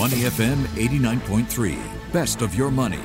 Money FM 89.3. Best of your money.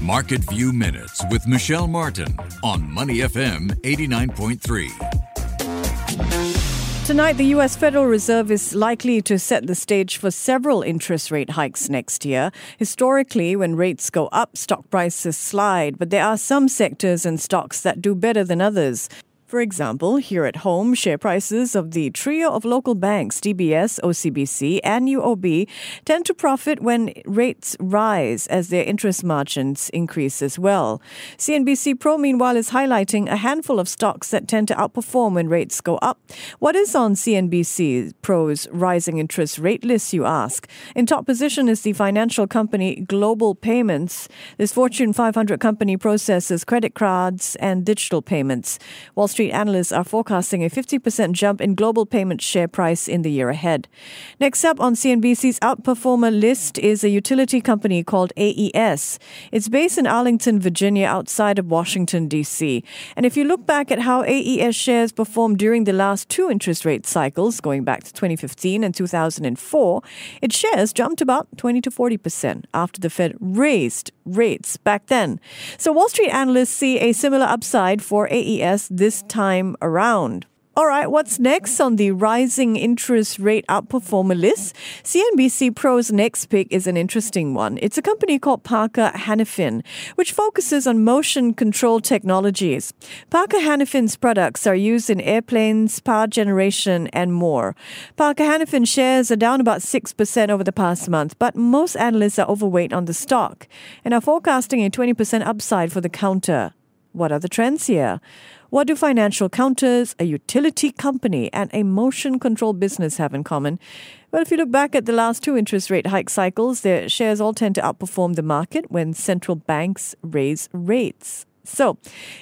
Market View Minutes with Michelle Martin on Money FM 89.3. Tonight, the U.S. Federal Reserve is likely to set the stage for several interest rate hikes next year. Historically, when rates go up, stock prices slide, but there are some sectors and stocks that do better than others. For example, here at home, share prices of the trio of local banks, DBS, OCBC, and UOB, tend to profit when rates rise as their interest margins increase as well. CNBC Pro, meanwhile, is highlighting a handful of stocks that tend to outperform when rates go up. What is on CNBC Pro's rising interest rate list, you ask? In top position is the financial company Global Payments. This Fortune 500 company processes credit cards and digital payments. Wall analysts are forecasting a 50% jump in global payment share price in the year ahead. Next up on CNBC's outperformer list is a utility company called AES. It's based in Arlington, Virginia, outside of Washington, D.C. And if you look back at how AES shares performed during the last two interest rate cycles, going back to 2015 and 2004, its shares jumped about 20 to 40% after the Fed raised rates back then. So Wall Street analysts see a similar upside for AES this time around. All right, what's next on the rising interest rate outperformer list? CNBC Pro's next pick is an interesting one. It's a company called Parker Hannifin, which focuses on motion control technologies. Parker Hannifin's products are used in airplanes, power generation, and more. Parker Hannifin shares are down about 6% over the past month, but most analysts are overweight on the stock and are forecasting a 20% upside for the counter. What are the trends here? What do financial counters, a utility company, and a motion control business have in common? Well, if you look back at the last two interest rate hike cycles, their shares all tend to outperform the market when central banks raise rates. So,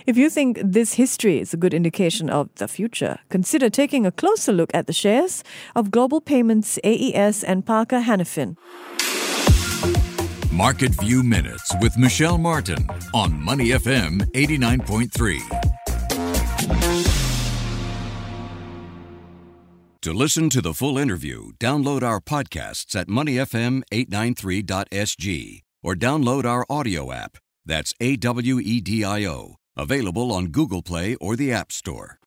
if you think this history is a good indication of the future, consider taking a closer look at the shares of Global Payments, AES, and Parker Hannifin. Market View Minutes with Michelle Martin on Money FM 89.3. To listen to the full interview, download our podcasts at moneyfm893.sg or download our audio app. That's A W E D I O, available on Google Play or the App Store.